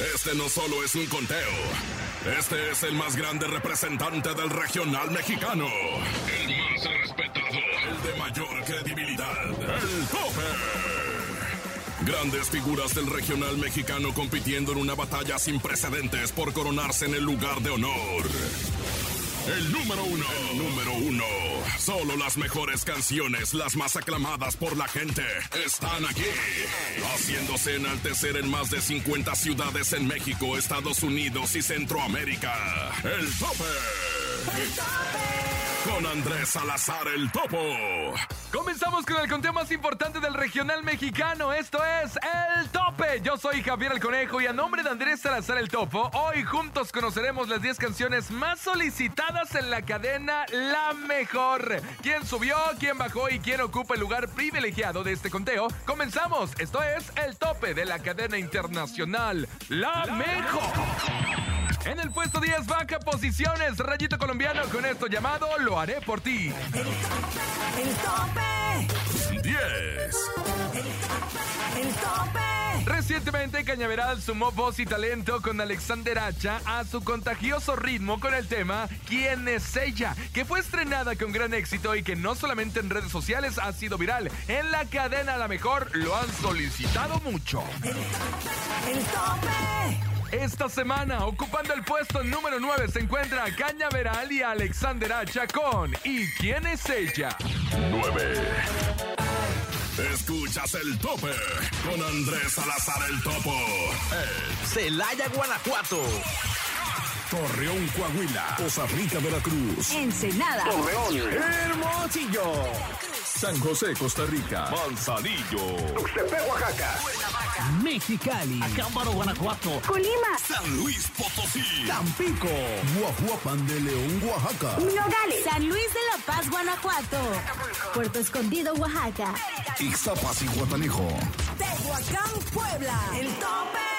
Este no solo es un conteo. Este es el más grande representante del regional mexicano. El más respetado. El de mayor credibilidad. El tope. Grandes figuras del regional mexicano compitiendo en una batalla sin precedentes por coronarse en el lugar de honor. El número uno. El número uno. Solo las mejores canciones, las más aclamadas por la gente, están aquí. Haciéndose enaltecer en más de 50 ciudades en México, Estados Unidos y Centroamérica. El tope. El tope con Andrés Salazar el Topo. Comenzamos con el conteo más importante del regional mexicano. Esto es El Tope. Yo soy Javier el Conejo y a nombre de Andrés Salazar el Topo, hoy juntos conoceremos las 10 canciones más solicitadas en la cadena La Mejor. ¿Quién subió, quién bajó y quién ocupa el lugar privilegiado de este conteo? Comenzamos. Esto es El Tope de la cadena internacional La, Mejor. En el puesto 10 baja posiciones, Rayito Colombiano con esto llamado Lo haré por ti. El, tope. 10. El, tope. Recientemente Cañaveral sumó voz y talento con Alexander Hacha a su contagioso ritmo con el tema ¿Quién es ella? que fue estrenada con gran éxito y que no solamente en redes sociales ha sido viral, en la cadena a la mejor lo han solicitado mucho. El tope. Esta semana, ocupando el puesto número 9, se encuentra Cañaveral y Alexander Hacha con ¿Y quién es ella? 9. Escuchas el tope con Andrés Salazar el Topo. Celaya, Guanajuato. Torreón, Coahuila. Poza Rica, Veracruz. Ensenada. Torreón. Hermosillo. San José, Costa Rica. Manzanillo. Tuxtepec, Oaxaca. Mexicali. Acámbaro, Guanajuato. Colima. San Luis Potosí. Tampico. Guajuapan de León, Oaxaca. Nogales. San Luis de la Paz, Guanajuato. Puerto Escondido, Oaxaca. Ixtapas y Guatanejo. Tehuacán, Puebla. El tope.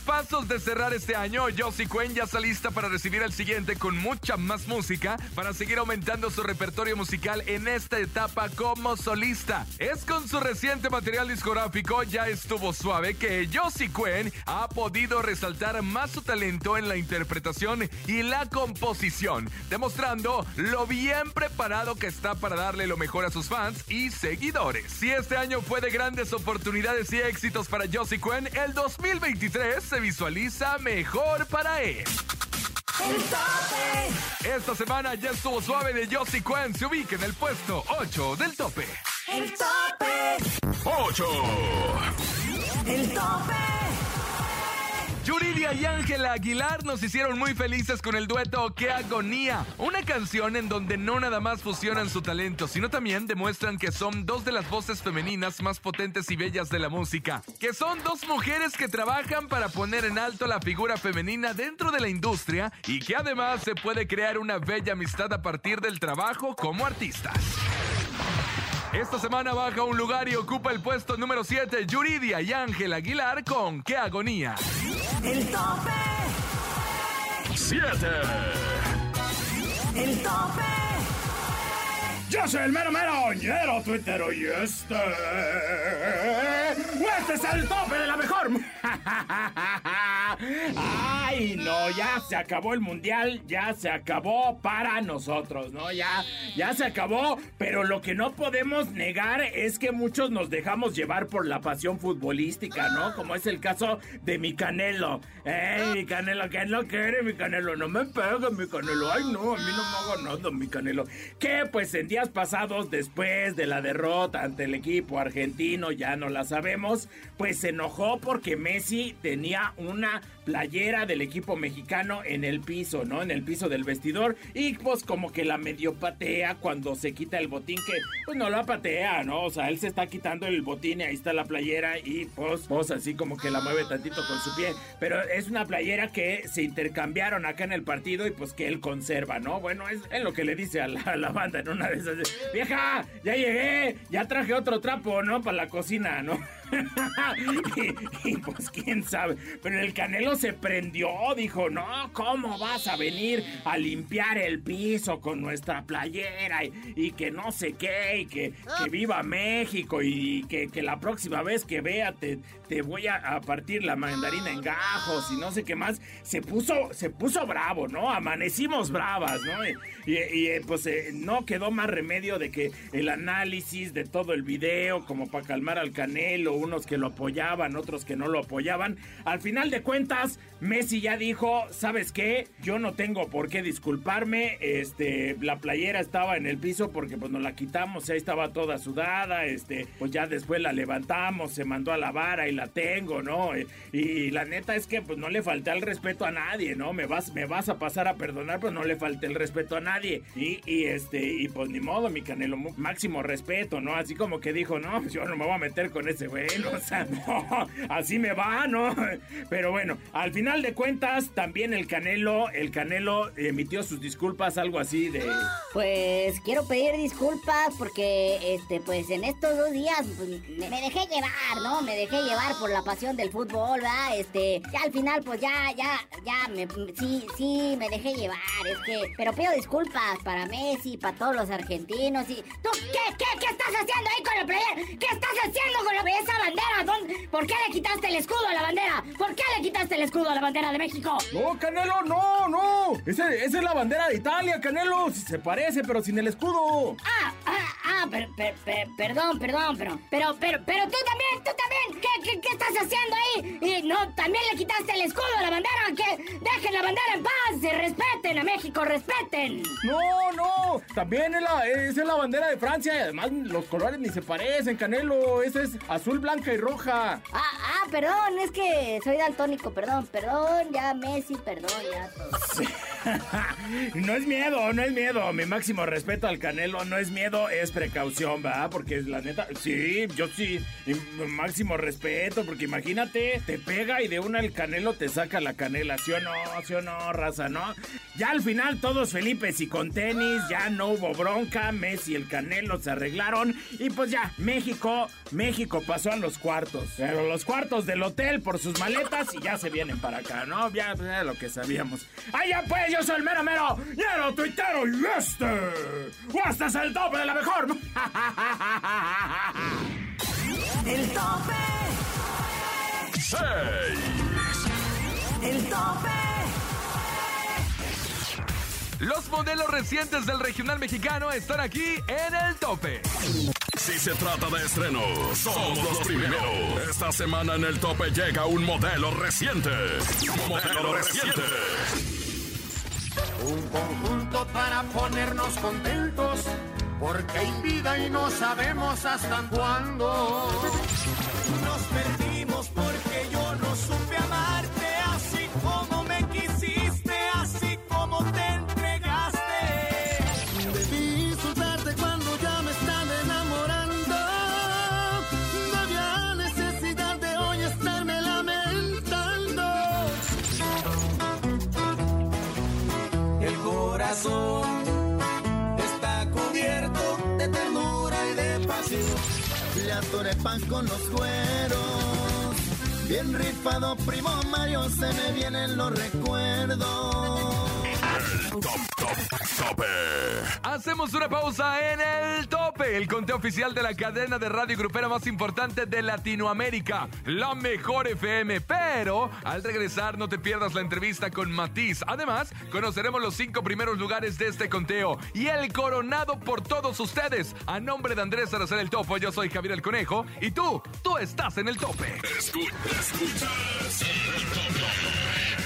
Pasos de cerrar este año, Josie Cuen ya está lista para recibir el siguiente con mucha más música para seguir aumentando su repertorio musical en esta etapa como solista. Es con su reciente material discográfico Ya estuvo suave que Josie Cuen ha podido resaltar más su talento en la interpretación y la composición, demostrando lo bien preparado que está para darle lo mejor a sus fans y seguidores. Si este año fue de grandes oportunidades y éxitos para Josie Cuen, el 2023 se visualiza mejor para él. El tope. Esta semana ya estuvo suave de Josie Cuen. Se ubica en el puesto 8 del tope. El tope. 8. El tope. Yuridia y Ángela Aguilar nos hicieron muy felices con el dueto Qué agonía, una canción en donde no nada más fusionan su talento, sino también demuestran que son dos de las voces femeninas más potentes y bellas de la música, que son dos mujeres que trabajan para poner en alto la figura femenina dentro de la industria y que además se puede crear una bella amistad a partir del trabajo como artistas. Esta semana baja un lugar y ocupa el puesto número 7 Yuridia y Ángel Aguilar con Qué agonía. El tope. 7. El tope. Yo soy el mero mero ñero tuitero y este. Este es el tope de la mejor. Ay, no, ya se acabó el mundial, ya se acabó para nosotros, ¿no? Ya, ya se acabó, pero lo que no podemos negar es que muchos nos dejamos llevar por la pasión futbolística, ¿no? Como es el caso de mi Canelo. ¡Ey, mi Canelo! ¿Quién lo quiere, mi Canelo? No me pega, mi Canelo. Ay, no, a mí no me haga nada, mi Canelo. Que pues en días pasados, después de la derrota ante el equipo argentino, ya no la sabemos, pues se enojó porque Messi tenía una playera del equipo mexicano en el piso, ¿no? En el piso del vestidor. Y pues como que la medio patea cuando se quita el botín, que pues no la patea, ¿no? O sea, él se está quitando el botín y ahí está la playera y pues, pues así como que la mueve tantito con su pie. Pero es una playera que se intercambiaron acá en el partido y pues que él conserva, ¿no? Bueno, es, es lo que le dice a la, banda en una de esas. Vieja, ya llegué, ya traje otro trapo, ¿no? Para la cocina, ¿no? y, pues quién sabe. Pero el Canelo se prendió, dijo, no, ¿cómo vas a venir a limpiar el piso con nuestra playera? Y, que no sé qué, y que, viva México, y que, la próxima vez que vea te, te voy a, partir la mandarina en gajos y no sé qué más. Se puso, se puso bravo, ¿no? Amanecimos bravas, ¿no? Y, y pues eh, no quedó más remedio de que el análisis de todo el video, como para calmar al Canelo, unos que lo apoyaban, otros que no lo apoyaban. Al final de cuentas, Messi ya dijo, ¿sabes qué? Yo no tengo por qué disculparme. Este, la playera estaba en el piso porque pues nos la quitamos, ahí estaba toda sudada, este, pues ya después la levantamos, se mandó a lavar y la tengo, ¿no? Y, la neta es que pues no le falté el respeto a nadie, ¿no? Me vas, me vas a pasar a perdonar, pero no le falté el respeto a nadie. Y, y este, y pues ni modo, mi canelo, máximo respeto, ¿no? Así como que dijo, no, yo no me voy a meter con ese güey, o sea, no, así me va, ¿no? Pero bueno, al final de cuentas, también el Canelo, el Canelo emitió sus disculpas, algo así de... Pues quiero pedir disculpas porque, este, pues en estos dos días pues, me, dejé llevar, ¿no? Me dejé llevar por la pasión del fútbol, ¿verdad? Este, ya al final, pues ya, ya, ya, me, sí, sí, me dejé llevar, es que... Pero pido disculpas para Messi, para todos los argentinos y... ¿Tú qué, qué, qué estás haciendo ahí con la playera? ¿Qué estás haciendo con la, esa bandera? ¿Dónde, ¿Por qué le quitaste el escudo a la bandera? ¿Por qué le quitaste el escudo a la bandera de México? No, Canelo, no, no. esa es la bandera de Italia, Canelo. Se parece, pero sin el escudo. Ah, ah, ah, per, perdón, perdón, pero, pero, pero, pero tú también, tú también. ¿Qué, qué, estás haciendo ahí? Y no, también le quitaste el escudo a la bandera. Que dejen la bandera en paz. Se respeten a México, respeten. No, no. También es la, es la bandera de Francia. Y además los colores ni se parecen, Canelo. Esa es azul, blanca y roja. Ah, ah, perdón, es que soy daltónico, perdón, perdón, ya Messi, perdón, ya todo. no es miedo, no es miedo. Mi máximo respeto al Canelo no es miedo, es precaución, ¿verdad? Porque la neta, sí, yo sí, máximo respeto, porque imagínate, te pega y de una el Canelo te saca la canela, ¿sí o no? ¿Sí o no, raza, no? Ya al final todos Felipe y con tenis, ya no hubo bronca, Messi y el Canelo se arreglaron y pues ya, México, México pasó a los cuartos. Pero los cuartos del hotel por sus maletas y ya se vienen para acá, ¿no? Ya, era lo que sabíamos. ¡Ay, ya pues! Yo soy el mero mero, lleno tuitero y este. ¡Este es el tope de la mejor! ¡El tope! ¡Seis! ¡El tope! Los modelos recientes del regional mexicano están aquí en el tope. Si se trata de estrenos, somos los primeros. Esta semana en el tope llega un modelo reciente. Modelo reciente. Un conjunto para ponernos contentos, porque hay vida y no sabemos hasta cuándo. Nos con los cueros. Bien rifado, primo Mario, se me vienen los recuerdos. Hacemos una pausa en el tope, el conteo oficial de la cadena de radio grupera más importante de Latinoamérica, la mejor FM. Pero al regresar no te pierdas la entrevista con Matiz. Además, conoceremos los cinco primeros lugares de este conteo y el coronado por todos ustedes. A nombre de Andrés Aracel el Topo, yo soy Javier el Conejo y tú, tú estás en el tope. escuchas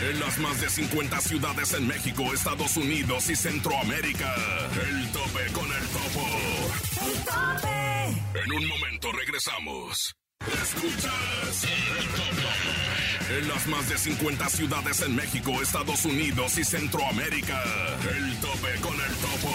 en las más de 50 ciudades en México, Estados Unidos y Centroamérica. El tope con el topo. El tope. En un momento regresamos. Escuchas el topo. En las más de 50 ciudades en México, Estados Unidos y Centroamérica. El tope con el topo.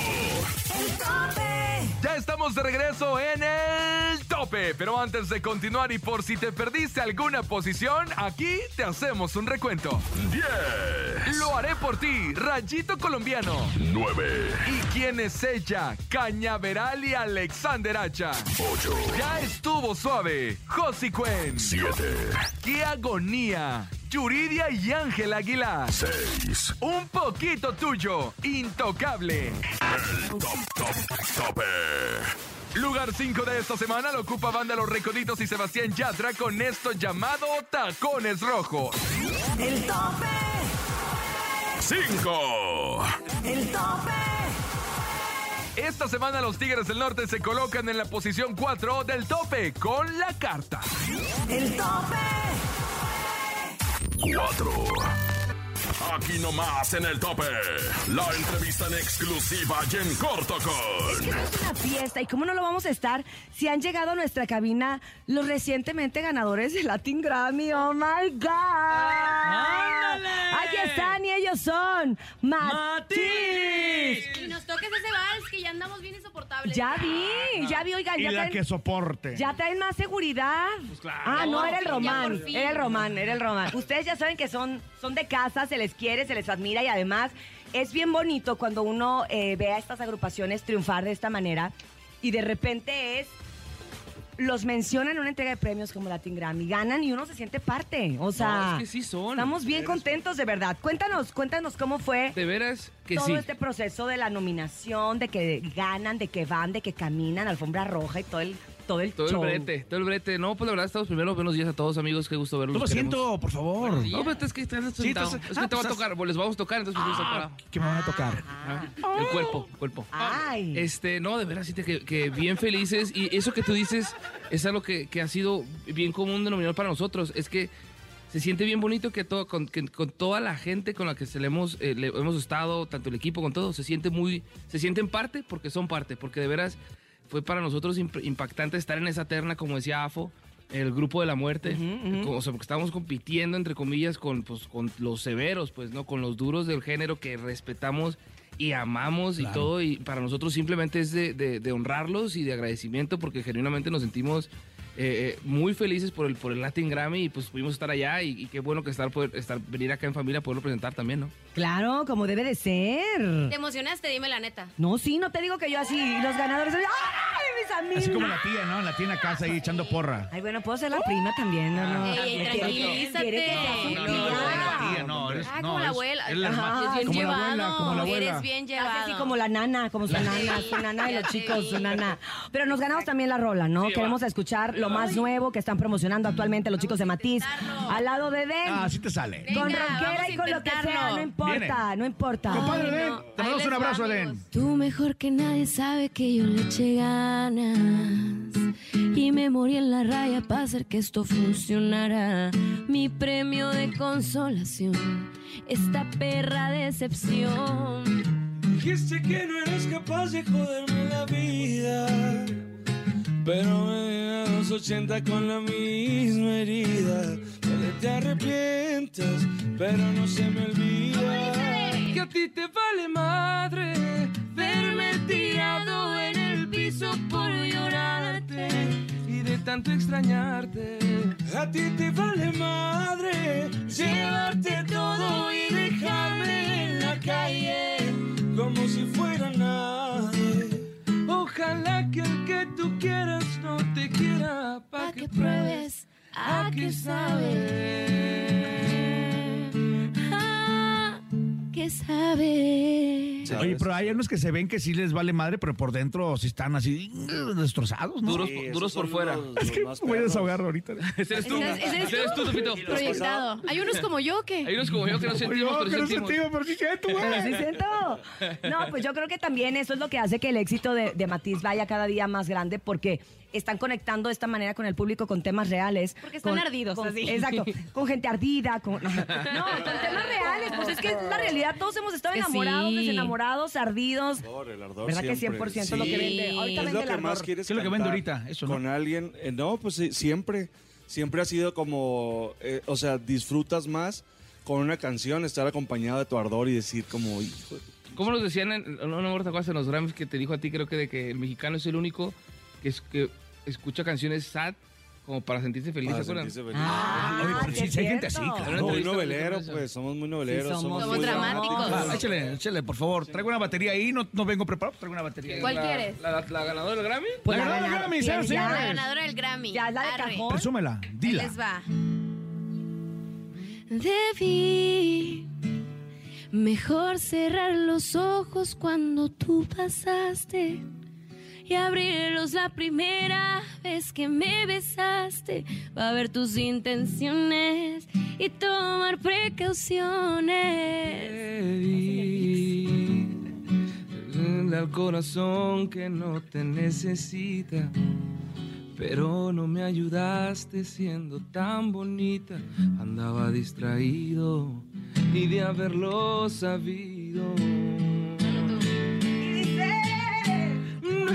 El tope. Ya estamos de regreso en el tope, pero antes de continuar y por si te perdiste alguna posición, aquí te hacemos un recuento. 10, Lo haré por ti, Rayito Colombiano. 9, ¿Y quién es ella? Cañaveral y Alexander Hacha. 8, Ya estuvo suave, Cuen. 7, ¡Qué agonía! Yuridia y Ángel Aguilar. 6. Un poquito tuyo, intocable. El top, top, tope. Lugar 5 de esta semana lo ocupa Banda Los Recoditos y Sebastián Yatra con esto llamado Tacones Rojos. El tope. 5, El tope. Esta semana los Tigres del Norte se colocan en la posición 4 del tope con la carta. El tope. 4. Aquí nomás en el tope. La entrevista en exclusiva y en corto con. Es una fiesta y cómo no lo vamos a estar si han llegado a nuestra cabina los recientemente ganadores de Latin Grammy. Oh my God. Aquí están y ellos son Matiz. Y nos toques ese vals que ya andamos bien insoportables. Ya vi, ya vi, oigan, Y ya la traen, que soporte. ya traen más seguridad. Ah, no, era el Román, era el Román, era el Román. Ustedes ya saben que son, son de casa, se les quiere, se les admira y además es bien bonito cuando uno eh, ve a estas agrupaciones triunfar de esta manera y de repente es los mencionan en una entrega de premios como Latin Grammy, ganan y uno se siente parte. O sea, No, es que sí son. estamos bien contentos de verdad. Cuéntanos, cuéntanos cómo fue De veras que todo sí. este proceso de la nominación, de que ganan, de que van, de que caminan, alfombra roja y todo el, todo el Todo el show. brete, todo el brete. No, pues la verdad estamos primero. Buenos días a todos, amigos. Qué gusto verlos. Los queremos. asiento, por favor. No, pero es que estás Sí, sentado. estás- Es que ah, te va a pues, tocar, pues les vamos a tocar, entonces pues, Ah, ¿Qué me van a tocar? Ah, El cuerpo, el cuerpo. Ay. Este, no, de veras, sí, te- que, que bien felices. Y eso que tú dices es algo que, que ha sido bien común denominador para nosotros. Es que se siente bien bonito que, todo, con, que con toda la gente con la que se le hemos, eh, le hemos estado, tanto el equipo con todo, se siente muy, se sienten parte porque son parte, porque de veras fue para nosotros imp- impactante estar en esa terna, como decía Afo, el grupo de la muerte, o sea, porque estábamos compitiendo entre comillas con, pues, con los severos, pues, ¿no? Con los duros del género que respetamos y amamos y todo, y para nosotros simplemente es de, de- de honrarlos y de agradecimiento porque genuinamente nos sentimos eh, eh, muy felices por el, por el Latin Grammy y pues pudimos estar allá y, y qué bueno que estar, poder, estar venir acá en familia, poderlo presentar también, ¿no? Claro, como debe de ser. ¿Te emocionaste? Dime la neta. No, sí, no te digo que yo así, los ganadores, ¡ay, mis amigos! Así como la tía, ¿no? La tía en la casa ahí echando porra. Ay, bueno, puedo ser la prima también, ¿no? no. Ey, ey, Quiere que- tranquilízate. quiere que No, no, no, Tía, no, eres, Ah, no, como la abuela. la Eres bien como la abuela, como la abuela. Eres bien llevado. así como la nana, como su nana, su nana de los chicos, su nana. Pero nos ganamos también la rola, ¿no? Queremos escuchar lo más nuevo que están promocionando actualmente los chicos de Matiz. Al lado de Den. Ah, sí te sale. con Venga, rockera vamos a y con lo que sea, no importa, no importa. Compadre, Den, te les un abrazo. Den. Tú mejor que nadie sabe que yo le eché ganas y me morí en la raya para hacer que esto funcionara. Mi premio de consolación, esta perra decepción. Dijiste que no eres capaz de joderme la vida. Pero me a los 80 con la misma herida. Donde te arrepientas, pero no se me olvida. Que a ti te vale madre tanto extrañarte. A ti te vale madre llevarte todo y dejarme en la calle como si fuera nadie. Ojalá que el que tú quieras no te quiera pa' Pa' que que pruebes a que sabe. Ah, que sabe. Oye, pero hay unos que se ven que sí les vale madre, pero por dentro sí están así mm, destrozados, ¿no? Duros, duros por fuera. Es que voy a desahogar ahorita. Ese eres tú. ¿Ese eres- ese tú, Tupito. Proyectado. Hay unos como yo que. Hay unos como yo que no sentimos, Yo, pero que no sentimos. sentimos, pero sí siento, güey. Pero sí siento. No, pues yo creo que también eso es lo que hace que el éxito de, de Matiz vaya cada día más grande porque están conectando de esta manera con el público con temas reales. Porque están con- ardidos, con- así. Exacto. Con gente ardida. Con, no, con temas reales. Pues es que es la realidad. Todos hemos estado Que enamorados, sí. desenamorados, ardidos. el ardor ¿Verdad que 100% es lo que vende? Ahorita Es vende lo el que más ardor. quieres ¿Qué es lo que vende ahorita? Eso, ¿no? Con alguien, eh, no, pues sí, siempre, siempre ha sido como, eh, o sea, disfrutas más con una canción, estar acompañado de tu ardor y decir como, hijo, ¿Cómo nos decían, en, no, no en los Grammys que te dijo a ti, creo que de que el mexicano es el único que, es, que escucha canciones sad como para sentirse feliz, Para ¿se acuerdan? sentirse feliz. Ah, oye, pero sí, sí hay gente así, claro. muy entrevista novelero, pues, somos muy noveleros. Sí, somos. muy Somos dramáticos. Ah, échale, échale, por favor. Traigo una batería ahí, no, no vengo preparado, traigo una batería ahí. ¿Cuál La- quieres? La, la- la ganadora del Grammy? Pues La ganadora gana- Grammy, ¿quién señores? La ganadora del Grammy. Ya la de Arre. cajón. Presúmela, Ahí dila. les va. Debí mejor cerrar los ojos cuando tú pasaste y abrirlos la primera vez que me besaste para ver tus intenciones y tomar precauciones. Dile al corazón que no te necesita. Pero no me ayudaste siendo tan bonita. Andaba distraído y de haberlo sabido.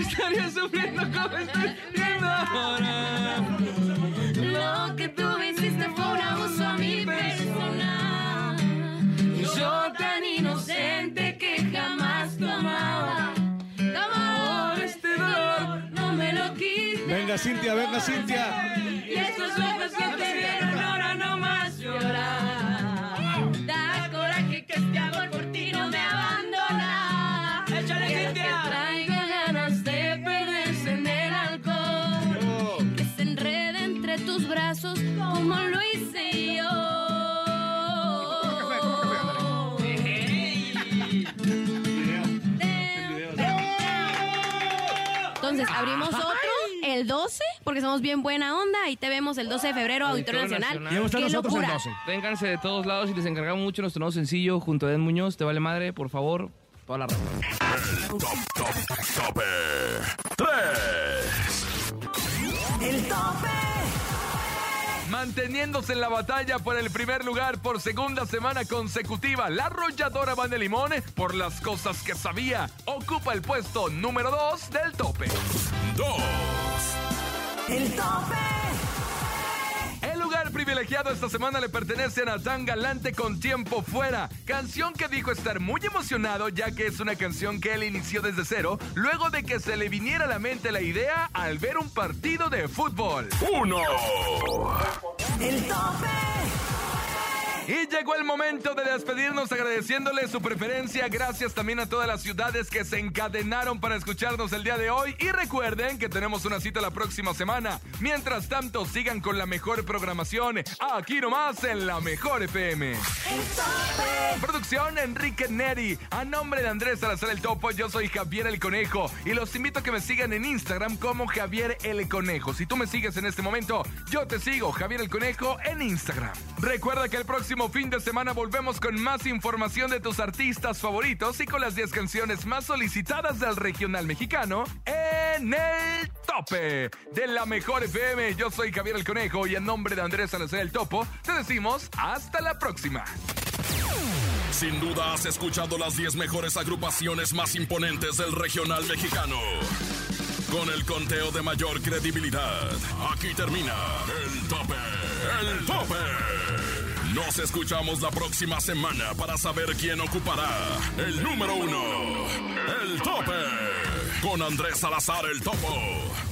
Estaría sufriendo como estoy sufriendo ahora. Lo que tú me hiciste fue un abuso a mi persona. Yo tan inocente que jamás tu amaba. Como este dolor no me lo quita. Venga, Cintia, venga, Cintia. Y estos ojos que te vieron brazos como lo hice yo. Entonces, abrimos otro el 12, porque somos bien buena onda. Ahí te vemos el 12 de febrero, Auditorio Nacional. ¡Qué locura! Vénganse de todos lados y les encargamos mucho nuestro nuevo sencillo junto a Ed Muñoz. Te vale madre, por favor. Toda la raza. Tope 3. El tope. Manteniéndose en la batalla por el primer lugar por segunda semana consecutiva, la arrolladora Van de Limón, por las cosas que sabía, ocupa el puesto número 2 del tope. 2. El tope. Privilegiado esta semana le pertenece a Natán Galante con Tiempo Fuera, canción que dijo estar muy emocionado ya que es una canción que él inició desde cero, luego de que se le viniera a la mente la idea al ver un partido de fútbol. 1. El tope. Y llegó el momento de despedirnos agradeciéndole su preferencia. Gracias también a todas las ciudades que se encadenaron para escucharnos el día de hoy. Y recuerden que tenemos una cita la próxima semana. Mientras tanto, sigan con la mejor programación aquí nomás en la Mejor FM. Producción Enrique Neri. A nombre de Andrés Salazar el Topo, yo soy Javier el Conejo. Y los invito a que me sigan en Instagram como Javier el Conejo. Si tú me sigues en este momento, yo te sigo, Javier el Conejo, en Instagram. Recuerda que el próximo fin de semana volvemos con más información de tus artistas favoritos y con las 10 canciones más solicitadas del regional mexicano en el tope de la mejor FM. Yo soy Javier el Conejo y en nombre de Andrés Salazar el Topo, te decimos hasta la próxima. Sin duda has escuchado las 10 mejores agrupaciones más imponentes del regional mexicano. Con el conteo de mayor credibilidad, aquí termina el tope, el tope. Nos escuchamos la próxima semana para saber quién ocupará el número uno, el tope, con Andrés Salazar el Topo.